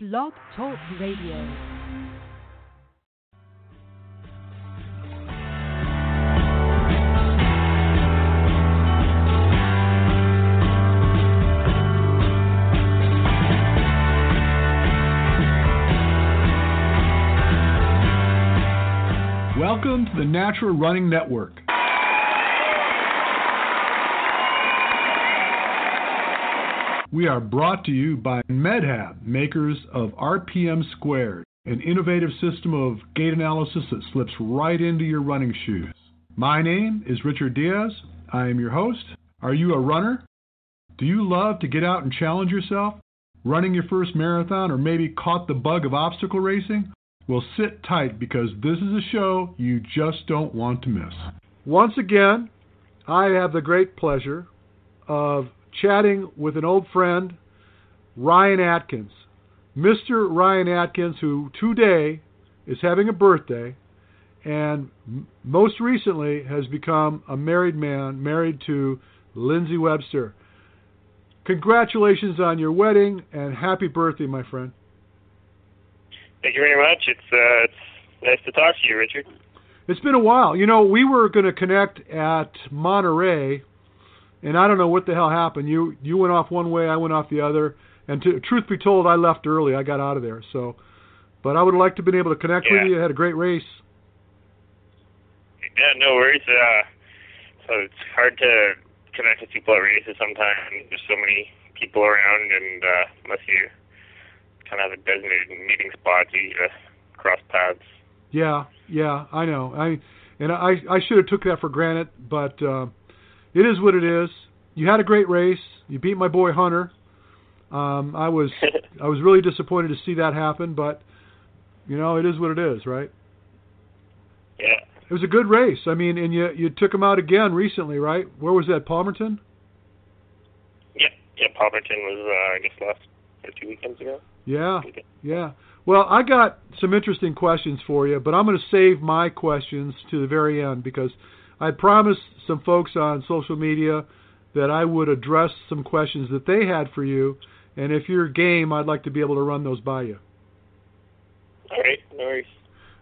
Blog Talk Radio. Welcome to the Natural Running Network. We are brought to you by MedHab, makers of RPM Squared, an innovative system of gait analysis that slips right into your running shoes. My name is Richard Diaz. I am your host. Are you a runner? Do you love to get out and challenge yourself? Running your first marathon or maybe caught the bug of obstacle racing? Well, sit tight because this is a show you just don't want to miss. Once again, I have the great pleasure of chatting with an old friend, Ryan Atkins. Mr. Ryan Atkins, who today is having a birthday and m- most recently has become a married man, married to Lindsay Webster. Congratulations on your wedding and happy birthday, my friend. Thank you very much. It's uh, it's nice to talk to you, Richard. It's been a while. You know, we were going to connect at Monterey, and I don't know what the hell happened. You you went off one way, I went off the other. And to, truth be told, I left early. I got out of there. So, but I would have liked to have been able to connect Yeah. with you. Had a great race. Yeah, no worries. Uh, so it's hard to connect with people at races sometimes. There's so many people around, and uh, unless you kind of have a designated meeting spot, you uh, cross paths. Yeah, yeah, I know. I and I I should have took that for granted, but uh, it is what it is. You had a great race. You beat my boy Hunter. Um, I was I was really disappointed to see that happen, but you know it is what it is, right? Yeah. It was a good race. I mean, and you you took him out again recently, right? Where was that? Palmerton. Yeah. Yeah. Palmerton was, uh, I guess, last or two weekends ago. Yeah, Weekend. yeah. Well, I got some interesting questions for you, but I'm going to save my questions to the very end because I promised some folks on social media that I would address some questions that they had for you, and if you're game, I'd like to be able to run those by you. All right. No worries.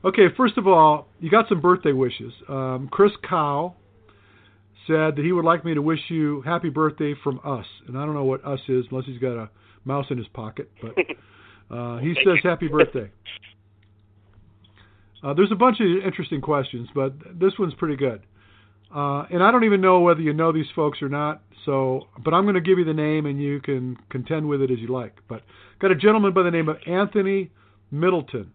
Okay, first of all, you got some birthday wishes. Um, Chris Cow said that he would like me to wish you happy birthday from us, and I don't know what us is unless he's got a mouse in his pocket, but uh, he says happy birthday. Uh, there's a bunch of interesting questions, but this one's pretty good. Uh, and I don't even know whether you know these folks or not. So, but I'm going to give you the name, and you can contend with it as you like. But got a gentleman by the name of Anthony Middleton.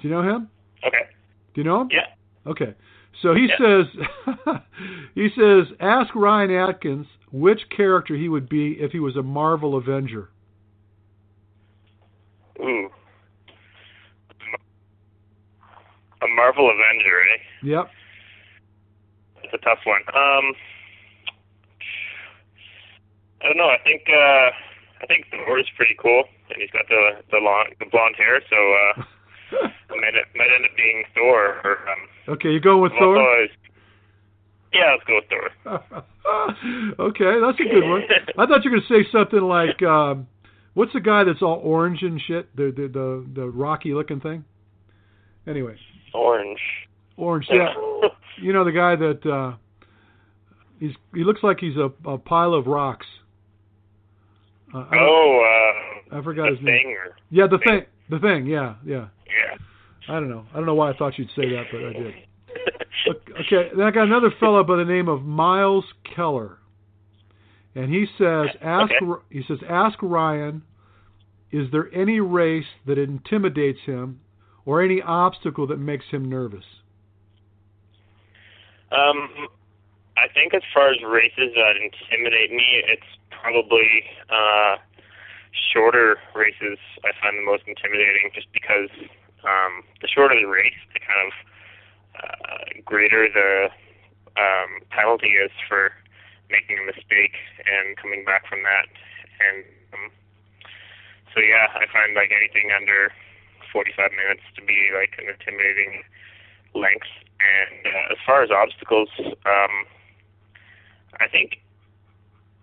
Do you know him? Okay. Do you know him? Yeah. Okay. So he Yeah. says, he says, ask Ryan Atkins which character he would be if he was a Marvel Avenger. Ooh. A Marvel Avenger, eh? Yep. A tough one. Um, I don't know. I think uh, I think Thor is pretty cool, and he's got the the long the blonde hair, so uh, it might might end up being Thor. Or um, okay, you going with Thor? uh, yeah, let's go with Thor. okay, that's a good one. I thought you were going to say something like, um, what's the guy that's all orange and shit? The the the, the rocky looking thing. Anyway, Orange. orange. Yeah, you know the guy that uh, he's he looks like he's a, a pile of rocks. Uh, oh, uh, I forgot his name. or Yeah, the thing. The thing. Yeah, yeah. yeah. I don't know. I don't know why I thought you'd say that, but I did. Okay, then I got another fellow by the name of Miles Keller, and he says, "Ask." Okay. He says, "Ask Ryan, is there any race that intimidates him, or any obstacle that makes him nervous?" Um, I think as far as races that intimidate me, it's probably uh, shorter races I find the most intimidating, just because um, the shorter the race, the kind of uh, greater the um, penalty is for making a mistake and coming back from that. And um, so, yeah, I find like anything under 45 minutes to be like an intimidating length. Far as obstacles, um, I think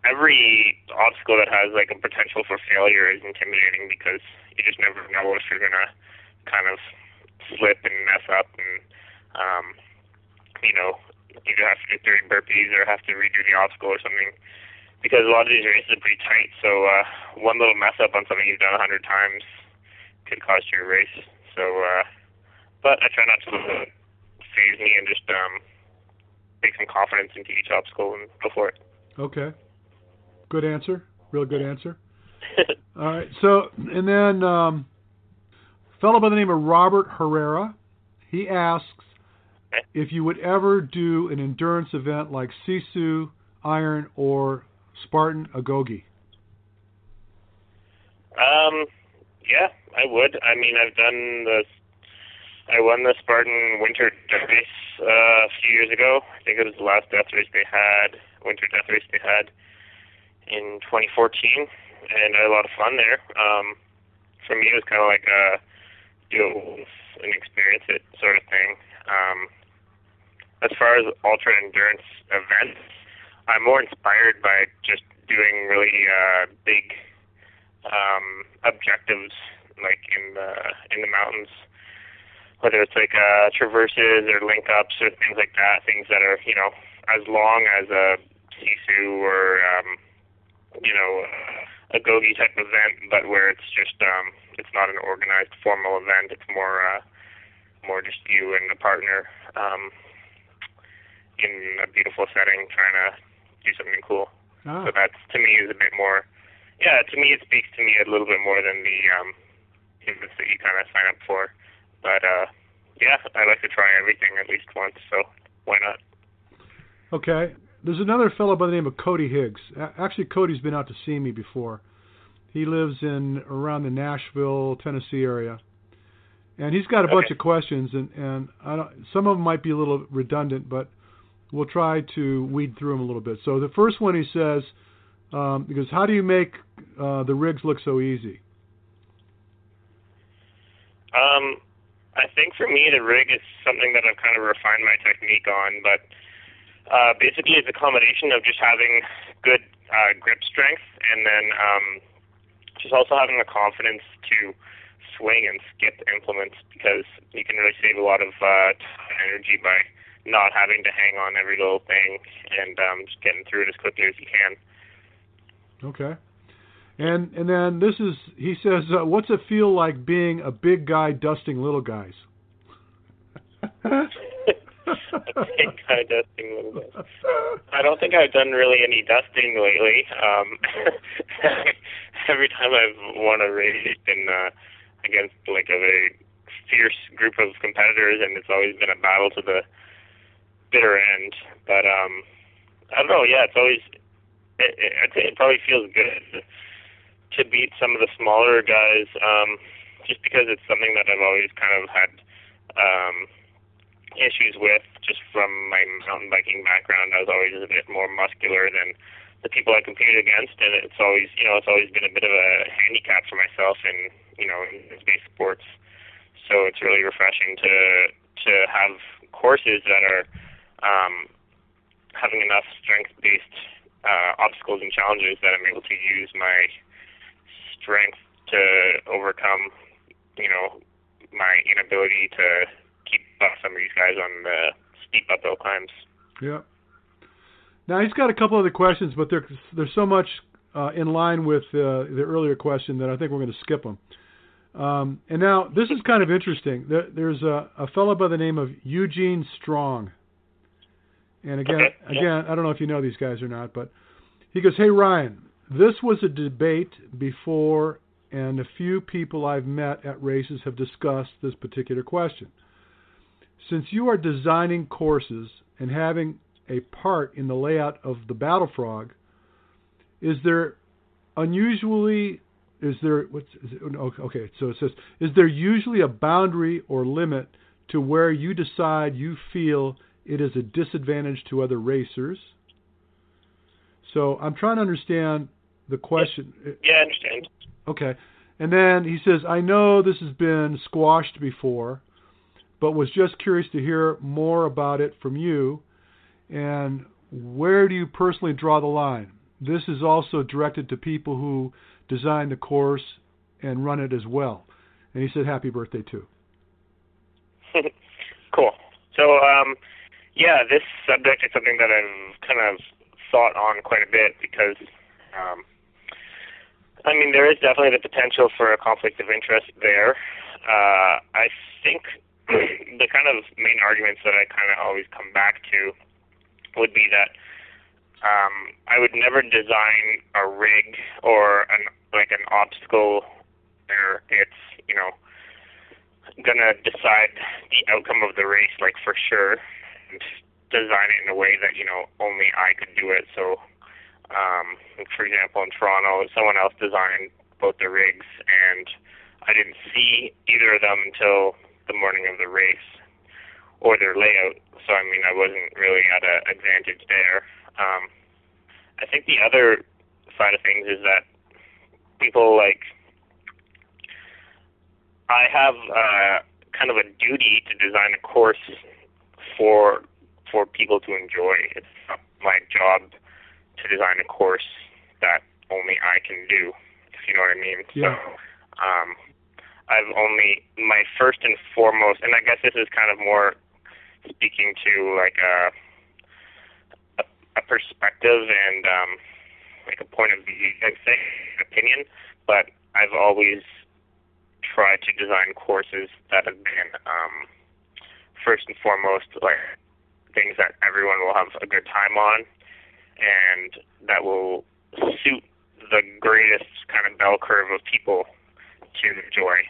every obstacle that has like a potential for failure is intimidating because you just never know if you're gonna kind of slip and mess up and um, you know either have to do 30 burpees or have to redo the obstacle or something because a lot of these races are pretty tight. So uh, one little mess up on something you've done a hundred times could cost you a race. So, uh, but I try not to it phase me and just um, take some confidence into each obstacle and go for it. Okay. Good answer. Real good answer. All right. So, and then um, a fellow by the name of Robert Herrera, he asks if you would ever do an endurance event like Sisu, Iron, or Spartan Agoge. Um, yeah, I would. I mean, I've done the. I won the Spartan Winter Death Race uh, a few years ago. I think it was the last death race they had, Winter Death Race they had in 2014 and I had a lot of fun there. Um, for me, it was kind of like a do and experience it sort of thing. Um, as far as ultra endurance events, I'm more inspired by just doing really uh, big um, objectives, like in the in the mountains, whether it's like uh, traverses or link ups or things like that. Things that are you know as long as a sisu or um, you know. Agoge type event, but where it's just um, it's not an organized formal event. It's more uh, more just you and a partner um, in a beautiful setting trying to do something cool. Ah. So that's to me is a bit more. Yeah, to me it speaks to me a little bit more than the um, events that you kind of sign up for. But uh, yeah, I like to try everything at least once. So why not? Okay. There's another fellow by the name of Cody Higgs. Actually, Cody's been out to see me before. He lives in around the Nashville, Tennessee area, and he's got a Okay. bunch of questions. And and I don't, some of them might be a little redundant, but we'll try to weed through them a little bit. So the first one he says, um, because how do you make uh, the rigs look so easy? Um, I think for me, the rig is something that I've kind of refined my technique on, but uh, basically it's a combination of just having good uh, grip strength and then um, just also having the confidence to swing and skip implements because you can really save a lot of uh, energy by not having to hang on every little thing and um, just getting through it as quickly as you can. Okay. And and then this is he says, uh, what's it feel like being a big guy dusting little guys? Big guy dusting little bit. I don't think I've done really any dusting lately. Um, every time I've won a race, been uh, against like a very fierce group of competitors, and it's always been a battle to the bitter end. But um, I don't know. Yeah, it's always. It, it, I'd say it probably feels good to beat some of the smaller guys, um, just because it's something that I've always kind of had. Um, issues with just from my mountain biking background. I was always a bit more muscular than the people I competed against, and it's always you know it's always been a bit of a handicap for myself in you know in base sports. So it's really refreshing to to have courses that are um, having enough strength based uh, obstacles and challenges that I'm able to use my strength to overcome you know my inability to keep up some of these guys on the steep uphill climbs. Yeah. Now he's got a couple other questions, but they're they're so much uh, in line with uh, the earlier question that I think we're going to skip them. Um, and now this is kind of interesting. There, there's a, a fellow by the name of Eugene Strong. And again, Okay, again, I don't know if you know these guys or not, but he goes, "Hey Ryan, this was a debate before, and a few people I've met at races have discussed this particular question. Since you are designing courses and having a part in the layout of the Battle Frog, is there unusually is there what's is it, oh, okay so it says is there usually a boundary or limit to where you decide you feel it is a disadvantage to other racers so i'm trying to understand the question Yeah, I understand. Okay. And then he says, I know this has been squashed before, but was just curious to hear more about it from you. And where do you personally draw the line? This is also directed to people who design the course and run it as well. And he said, "Happy birthday too." cool. So, um, yeah, this subject is something that I've kind of thought on quite a bit because, um, I mean, there is definitely the potential for a conflict of interest there. Uh, I think the kind of main arguments that I kind of always come back to would be that um, I would never design a rig or an like an obstacle where it's you know gonna decide the outcome of the race like for sure and design it in a way that you know only I could do it. So, um, for example, in Toronto, someone else designed both the rigs, and I didn't see either of them until the morning of the race or their layout. So I mean, I wasn't really at an advantage there. Um, I think the other side of things is that people like I have uh, kind of a duty to design a course for for people to enjoy. It's not my job to design a course that only I can do, if you know what I mean. Yeah. So um, I've only my first and foremost, and I guess this is kind of more speaking to like a a, a perspective and um, like a point of view, I'd say opinion, but I've always tried to design courses that have been um, first and foremost like things that everyone will have a good time on and that will suit the greatest kind of bell curve of people to enjoy.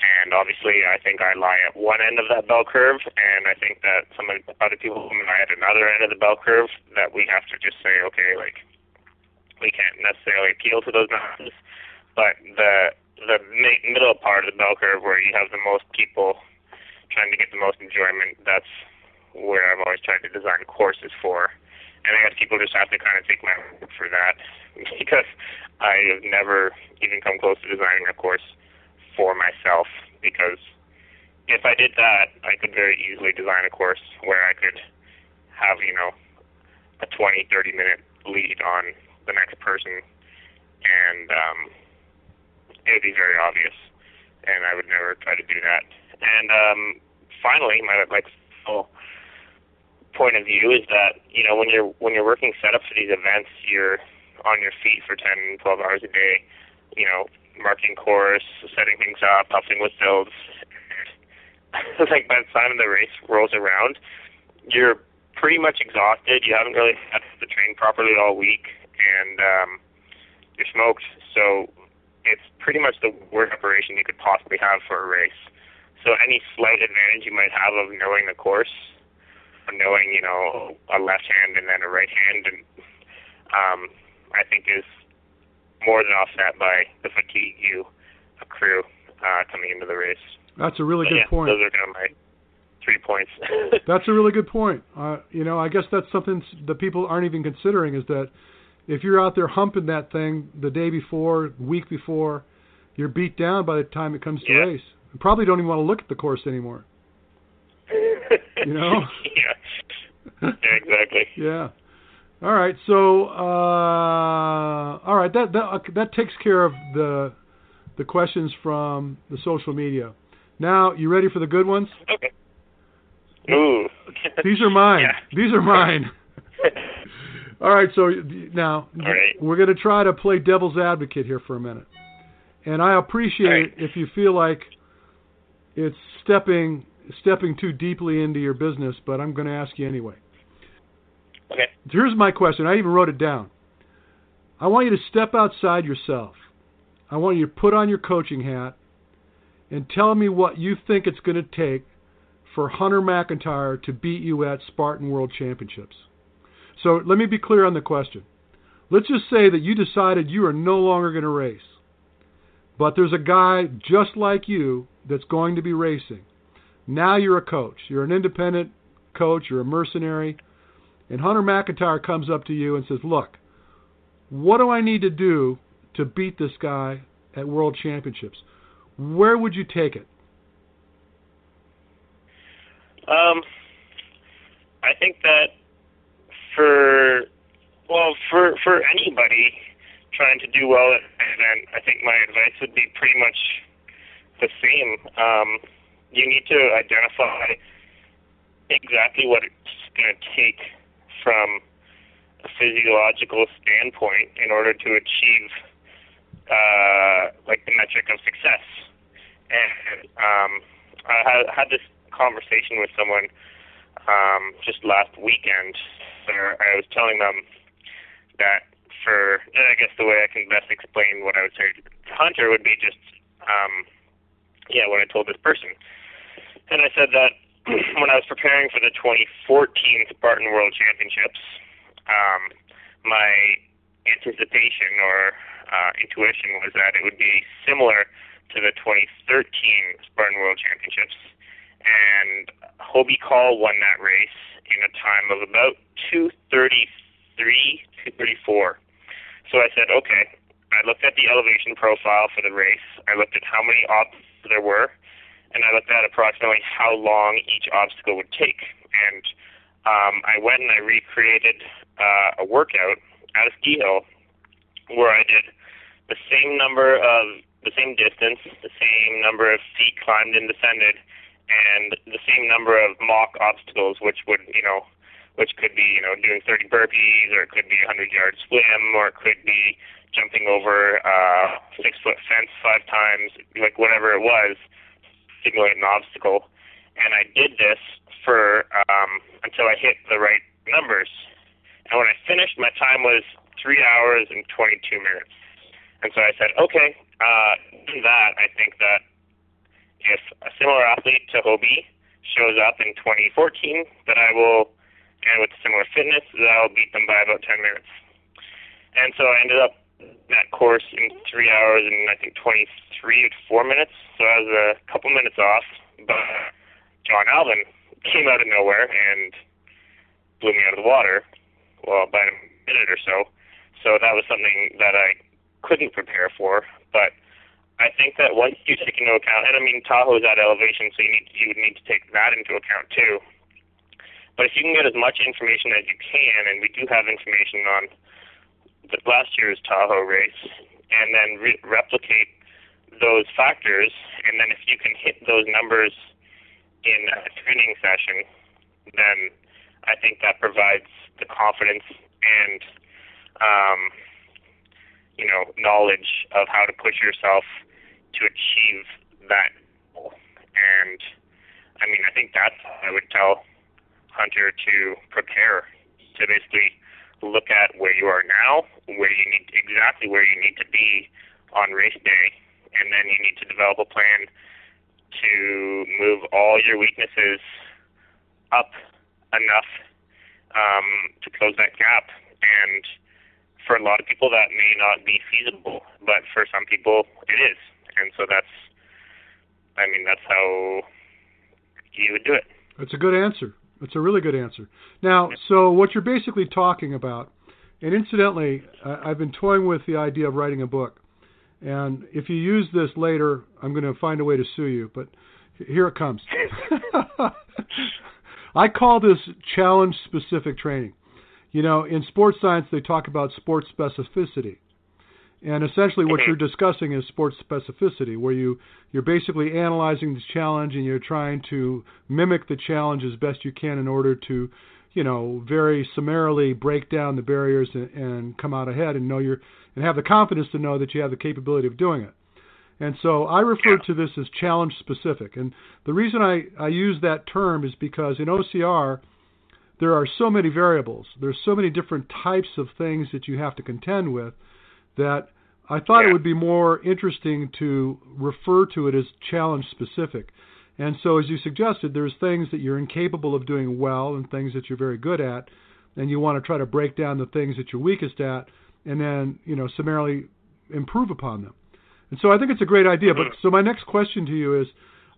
And obviously, I think I lie at one end of that bell curve, and I think that some of the other people lie at another end of the bell curve. That we have to just say, okay, like we can't necessarily appeal to those masses, but the the middle part of the bell curve, where you have the most people trying to get the most enjoyment, that's where I've always tried to design courses for. And I guess people just have to kind of take my word for that because I have never even come close to designing a course for myself because if I did that, I could very easily design a course where I could have, you know, a 20, 30 minute lead on the next person and um, it would be very obvious and I would never try to do that. And um, finally, my like full point of view is that you know when you're when you're working setup for these events, you're on your feet for 10, 12 hours a day. You know, marking course, setting things up, helping with builds. like by the time the race rolls around, you're pretty much exhausted. You haven't really had to train properly all week, and um, you're smoked. So it's pretty much the worst preparation you could possibly have for a race. So any slight advantage you might have of knowing the course knowing, you know, a left hand and then a right hand, and um, I think is more than offset by the fatigue you accrue uh, coming into the race. That's a really but good yeah, point. Those are kind of my three points. that's a really good point. Uh, you know, I guess that's something that people aren't even considering is that if you're out there humping that thing the day before, week before, you're beat down by the time it comes to yeah. race. You probably don't even want to look at the course anymore. You know? yeah. Exactly. Yeah. All right. So, uh, all right. That that that takes care of the the questions from the social media. Now, you ready for the good ones? Okay. Ooh. These are mine. Yeah. These are mine. all right. So now right. we're going to try to play devil's advocate here for a minute, and I appreciate Right. if you feel like it's stepping stepping too deeply into your business, but I'm going to ask you anyway. Okay. Here's my question. I even wrote it down. I want you to step outside yourself. I want you to put on your coaching hat and tell me what you think it's going to take for Hunter McIntyre to beat you at Spartan World Championships. So let me be clear on the question. Let's just say that you decided you are no longer going to race, but there's a guy just like you that's going to be racing. Now you're a coach. You're an independent coach. You're a mercenary. And Hunter McIntyre comes up to you and says, Look, what do I need to do to beat this guy at World Championships? Where would you take it? Um, I think that for well, for for anybody trying to do well at an event, I think my advice would be pretty much the same. Um, you need to identify exactly what it's going to take from a physiological standpoint in order to achieve uh, like the metric of success. And um, I had, had this conversation with someone um, just last weekend where I was telling them that for, I guess the way I can best explain what I would say to Hunter would be just, um, yeah, what I told this person. And I said that when I was preparing for the 2014 Spartan World Championships, um, my anticipation or uh, intuition was that it would be similar to the 2013 Spartan World Championships. And Hobie Call won that race in a time of about 233, 234. So I said, okay. I looked at the elevation profile for the race. I looked at how many obstacles there were, and I looked at approximately how long each obstacle would take. And um, I went and I recreated uh, a workout at a ski hill where I did the same number of the same distance, the same number of feet climbed and descended, and the same number of mock obstacles, which would, you know, which could be, you know, doing 30 burpees, or it could be a 100 yard swim, or it could be jumping over a uh, six foot fence five times, like whatever it was, simulate an obstacle. And I did this for um, until I hit the right numbers. And when I finished, my time was three hours and 22 minutes. And so I said, okay, uh, that, I think that if a similar athlete to Hobie shows up in 2014, that I will, and with similar fitness, that I'll beat them by about 10 minutes. And so I ended up that course in three hours and I think 23 to four minutes. So I was a couple minutes off, but Jon Albon came out of nowhere and blew me out of the water. Well, by a minute or so. So that was something that I couldn't prepare for. But I think that once you take into account, and I mean Tahoe is at elevation, so you need you would need to take that into account too. But if you can get as much information as you can, and we do have information on the last year's Tahoe race, and then re- replicate those factors, and then if you can hit those numbers in a training session, then I think that provides the confidence and um, you know, knowledge of how to push yourself to achieve that goal. And I mean, I think that's I would tell Hunter to prepare to basically look at where you are now, where you need exactly where you need to be on race day, and then you need to develop a plan to move all your weaknesses up enough um, to close that gap and for a lot of people that may not be feasible, but for some people it is. And so that's, I mean, that's how you would do it. That's a good answer. That's a really good answer. Now, so what you're basically talking about, and incidentally, I've been toying with the idea of writing a book. And if you use this later, I'm going to find a way to sue you. But here it comes. I call this challenge specific training. You know, in sports science, they talk about sports specificity. And essentially, what mm-hmm. you're discussing is sports specificity, where you you're basically analyzing the challenge and you're trying to mimic the challenge as best you can in order to, you know, very summarily break down the barriers and, and come out ahead and know you're and have the confidence to know that you have the capability of doing it. And so I refer to this as challenge specific. And the reason I, I use that term is because in OCR, there are so many variables. There's so many different types of things that you have to contend with that I thought yeah. it would be more interesting to refer to it as challenge specific. And so, as you suggested, there's things that you're incapable of doing well and things that you're very good at, and you want to try to break down the things that you're weakest at, and then you know summarily improve upon them. And so, I think it's a great idea. But so, my next question to you is,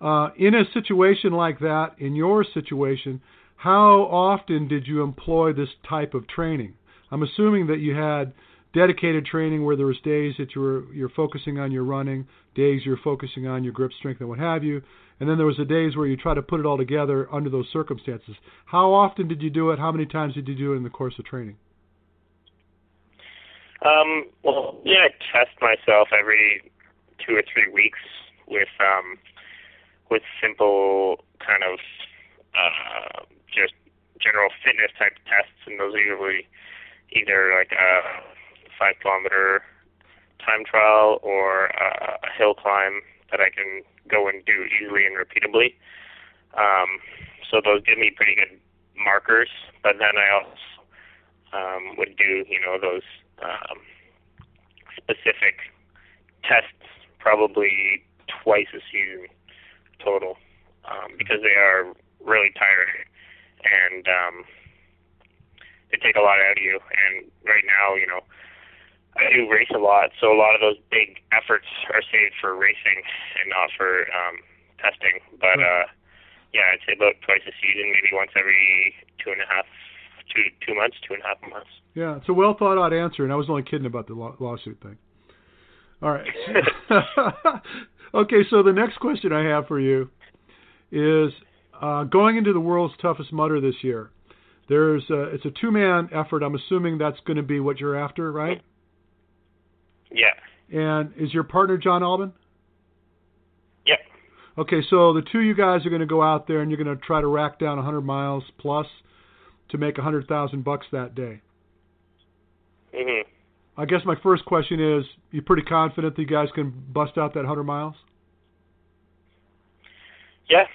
uh, in a situation like that, in your situation, how often did you employ this type of training? I'm assuming that you had dedicated training where there was days that you were you're focusing on your running, days you're focusing on your grip strength and what have you, and then there was the days where you try to put it all together under those circumstances. How often did you do it? How many times did you do it in the course of training? Um, well, yeah, I test myself every two or three weeks with um, with simple kind of uh, just general fitness type tests, and those are usually either like a five kilometer time trial or uh, a hill climb that I can go and do easily and repeatably. Um, so those give me pretty good markers. But then I also um, would do, you know, those um, specific tests probably twice a season total um, because they are really tiring and um, they take a lot out of you. And right now, you know, I do race a lot, so a lot of those big efforts are saved for racing and not for um, testing. But uh, yeah, I'd say about twice a season, maybe once every two and a half, two two months, two and a half months. Yeah, it's a well thought out answer, and I was only kidding about the law- lawsuit thing. All right. okay, so the next question I have for you is uh, going into the world's toughest Mudder this year. There's a, it's a two man effort. I'm assuming that's going to be what you're after, right? Yeah. And is your partner Jon Albon? Yep. Okay, so the two of you guys are going to go out there and you're going to try to rack down 100 miles plus to make 100,000 bucks that day. Mhm. I guess my first question is: You pretty confident that you guys can bust out that 100 miles? Yeah.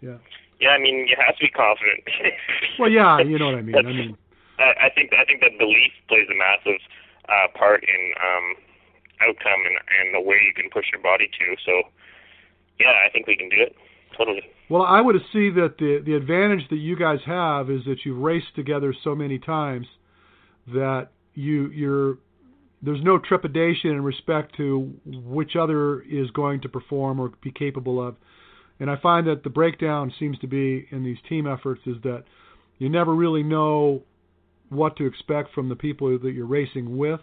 Yeah. Yeah, I mean, you have to be confident. Well, yeah, you know what I mean. I mean, I, I think I think that belief plays a massive uh, part in um, outcome and, and the way you can push your body to. So, yeah, I think we can do it totally. well, I would see that the the advantage that you guys have is that you've raced together so many times that you you're there's no trepidation in respect to which other is going to perform or be capable of. And I find that the breakdown seems to be in these team efforts is that you never really know what to expect from the people that you're racing with,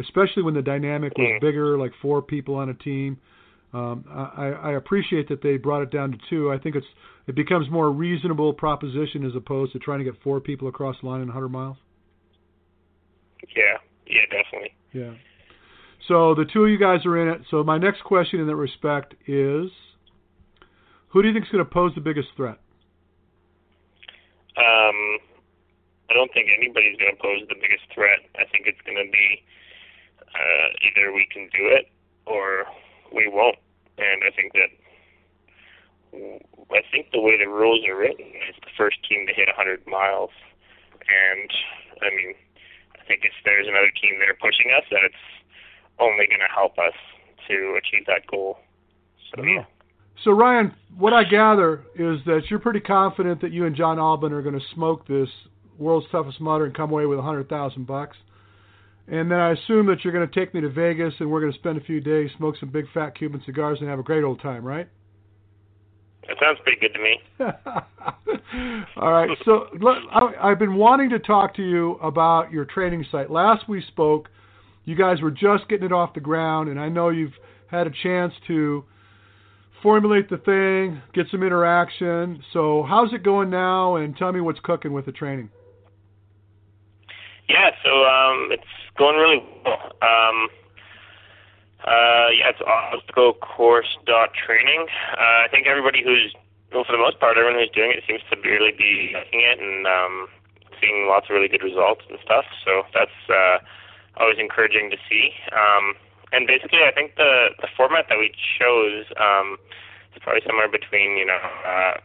especially when the dynamic was Mm. bigger, like four people on a team. Um, I, I appreciate that they brought it down to two. I think it's it becomes more reasonable proposition as opposed to trying to get four people across the line in 100 miles. Yeah, yeah, definitely. Yeah. So the two of you guys are in it. So my next question in that respect is, who do you think is going to pose the biggest threat? Um, I don't think anybody's going to pose the biggest threat. I think it's going to be uh, either we can do it or we won't. And I think that I think the way the rules are written is the first team to hit 100 miles. And I mean, I think if there's another team there pushing us, then it's only going to help us to achieve that goal. So yeah. So Ryan, what I gather is that you're pretty confident that you and Jon Albon are going to smoke this world's toughest mudder and come away with a hundred thousand bucks. And then I assume that you're going to take me to Vegas and we're going to spend a few days, smoke some big fat Cuban cigars, and have a great old time, right? That sounds pretty good to me. All right. So I've been wanting to talk to you about your training site. Last we spoke, you guys were just getting it off the ground, and I know you've had a chance to formulate the thing, get some interaction. So how's it going now? And tell me what's cooking with the training. Yeah, so um, it's going really well. Um, uh, yeah, it's obstaclecourse.training. Uh, I think everybody who's, well, for the most part, everyone who's doing it seems to really be liking it and um, seeing lots of really good results and stuff. So that's uh, always encouraging to see. Um, and basically, I think the the format that we chose um, is probably somewhere between, you know, uh,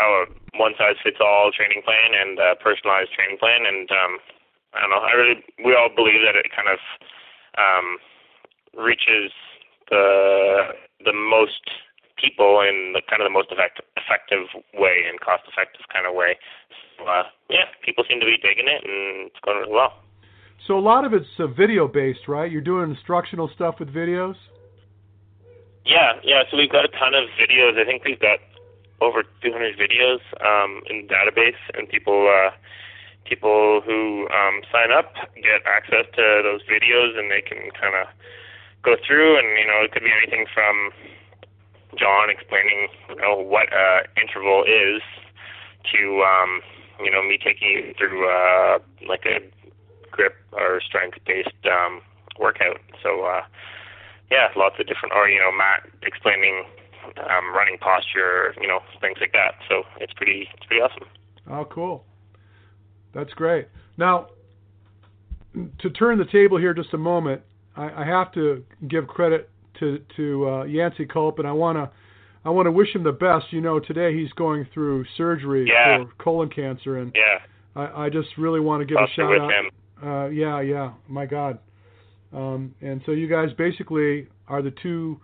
a one size fits all training plan and a personalized training plan. And um, I don't know, I really we all believe that it kind of um, reaches the the most people in the kind of the most effective effective way and cost effective kind of way. So uh, yeah, people seem to be digging it, and it's going really well. So a lot of it's uh, video based, right? You're doing instructional stuff with videos. Yeah, yeah. So we've got a ton of videos. I think we've got over 200 videos um, in the database, and people uh, people who um, sign up get access to those videos, and they can kind of go through. And you know, it could be anything from John explaining you know what uh, interval is to um, you know me taking you through uh, like a grip or strength based um, workout. So uh, yeah, lots of different, or you know, Matt explaining um, running posture, you know, things like that. So it's pretty, it's pretty awesome. Oh, cool. That's great. Now, to turn the table here just a moment, I, I have to give credit to to uh, Yancey Culp, and I want to I want to wish him the best. You know, today he's going through surgery Yeah. for colon cancer, and Yeah, I, I just really want to give a shout with out. him. Uh, yeah, yeah, my God. Um, and so you guys basically are the two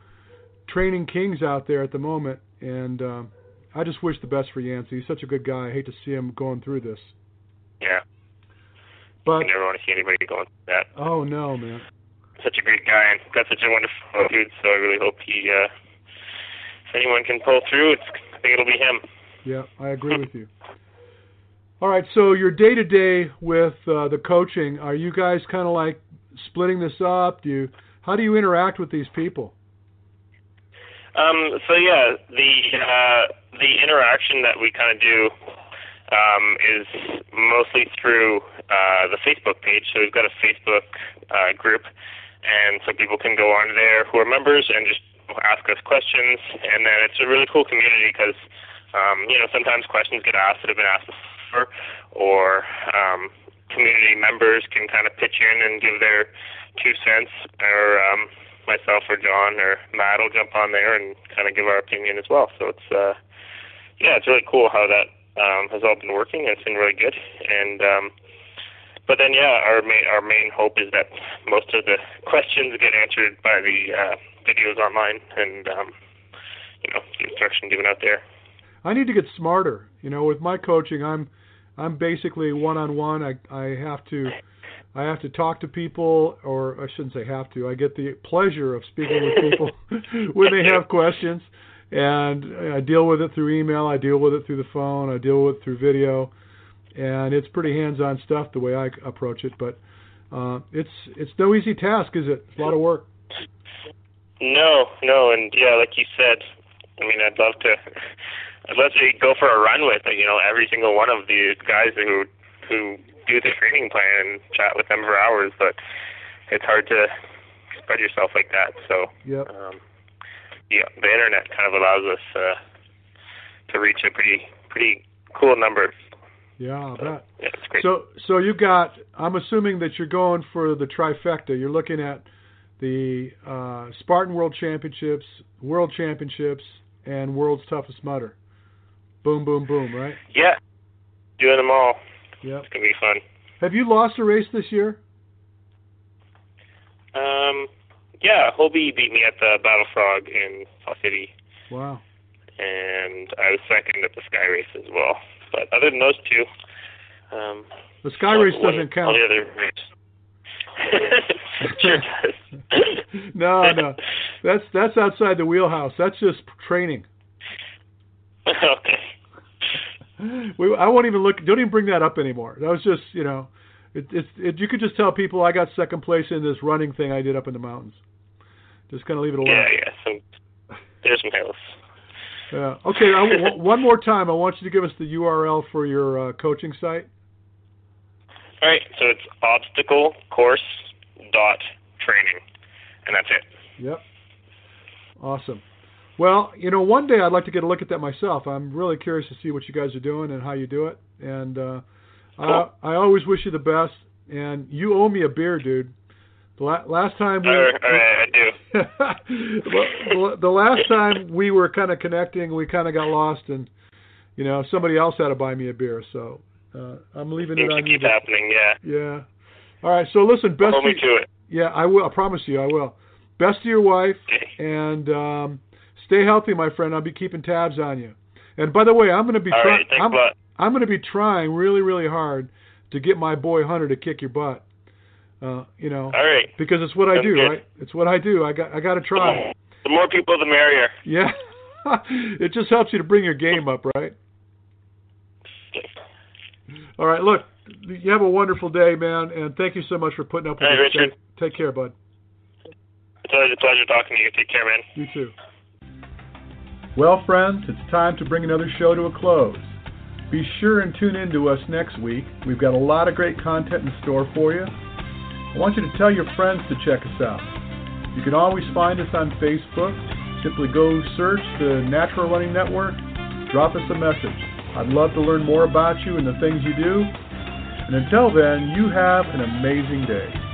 training kings out there at the moment, and um, I just wish the best for Yancey. He's such a good guy. I hate to see him going through this, Yeah, but I never want to see anybody going through that. oh no, man. Such a great guy and got such a wonderful dude. So I really hope he, uh, if anyone can pull through, it's I think it'll be him. Yeah, I agree with you. All right, so your day to day with uh, the coaching, are you guys kind of like splitting this up? Do you how do you interact with these people? Um, so yeah, the uh, the interaction that we kind of do um, is mostly through uh, the Facebook page. So we've got a Facebook uh, group, and so people can go on there who are members and just ask us questions. And then it's a really cool community because um, you know sometimes questions get asked that have been asked before, or um, community members can kind of pitch in and give their two cents, or um, myself or John or Matt will jump on there and kind of give our opinion as well. So it's uh, yeah, it's really cool how that um, has all been working. It's been really good, and um, but then yeah, our main our main hope is that most of the questions get answered by the uh, videos online and um, you know the instruction given out there. I need to get smarter. You know, with my coaching, I'm I'm basically one on one. I I have to I have to talk to people, or I shouldn't say have to. I get the pleasure of speaking with people when they have questions, and I deal with it through email. I deal with it through the phone. I deal with it through video, and it's pretty hands-on stuff the way I approach it. But uh, it's it's no easy task, is it? It's a lot of work. No, no, and yeah, like you said, I mean, I'd love to, I'd love to go for a run with you know every single one of the guys who who do the training plan and chat with them for hours, but it's hard to spread yourself like that. So Yep. um, yeah, the internet kind of allows us uh, to reach a pretty pretty cool number. Yeah, I bet. Yeah, it's great. So, so you got. I'm assuming that you're going for the trifecta. You're looking at the uh, Spartan World Championships, World Championships, and World's Toughest Mudder. Boom, boom, boom. Right? yeah, doing them all. Yep. It's gonna be fun. Have you lost a race this year? Um, yeah, Hobie beat me at the Battle Frog in Fall City. Wow. and I was second at the Sky Race as well. But other than those two, um, The Sky Race won doesn't count. All the other races. no, no. That's that's outside the wheelhouse. That's just training. okay. We, I won't even look. Don't even bring that up anymore. That was just, you know, it, it's it, you could just tell people I got second place in this running thing I did up in the mountains. Just kind of leave it alone. Yeah, yeah. Some there's some hills. Yeah. Okay. I, w- one more time, I want you to give us the URL for your uh, coaching site. All right, so it's obstacle course dot training, and that's it. Yep. Awesome. Well, you know, one day I'd like to get a look at that myself. I'm really curious to see what you guys are doing and how you do it. And uh, Cool. I, I always wish you the best. And you owe me a beer, dude. The la- last time we. All right, all right, I do. The last time we were kind of connecting, we kind of got lost, and you know somebody else had to buy me a beer. So uh, I'm leaving it to on you. keep happening. Yeah. Yeah. All right. So listen, best. Hold me to- to it. yeah, I will. I promise you, I will. Best to your wife, Okay. and um, stay healthy, my friend. I'll be keeping tabs on you. And by the way, I'm going to be trying. right. I'm. I'm going to be trying really, really hard to get my boy Hunter to kick your butt. Uh, you know, All right. because it's what I do, good. right? It's what I do. I got I got to try. The more people, the merrier. Yeah. it just helps you to bring your game up, right? All right, look, you have a wonderful day, man, and thank you so much for putting up with Hey. Richard. Take care, bud. It's always a pleasure talking to you. Take care, man. You too. Well, friends, it's time to bring another show to a close. Be sure and tune in to us next week. We've got a lot of great content in store for you. I want you to tell your friends to check us out. You can always find us on Facebook. Simply go search the Natural Running Network. Drop us a message. I'd love to learn more about you and the things you do. And until then, you have an amazing day.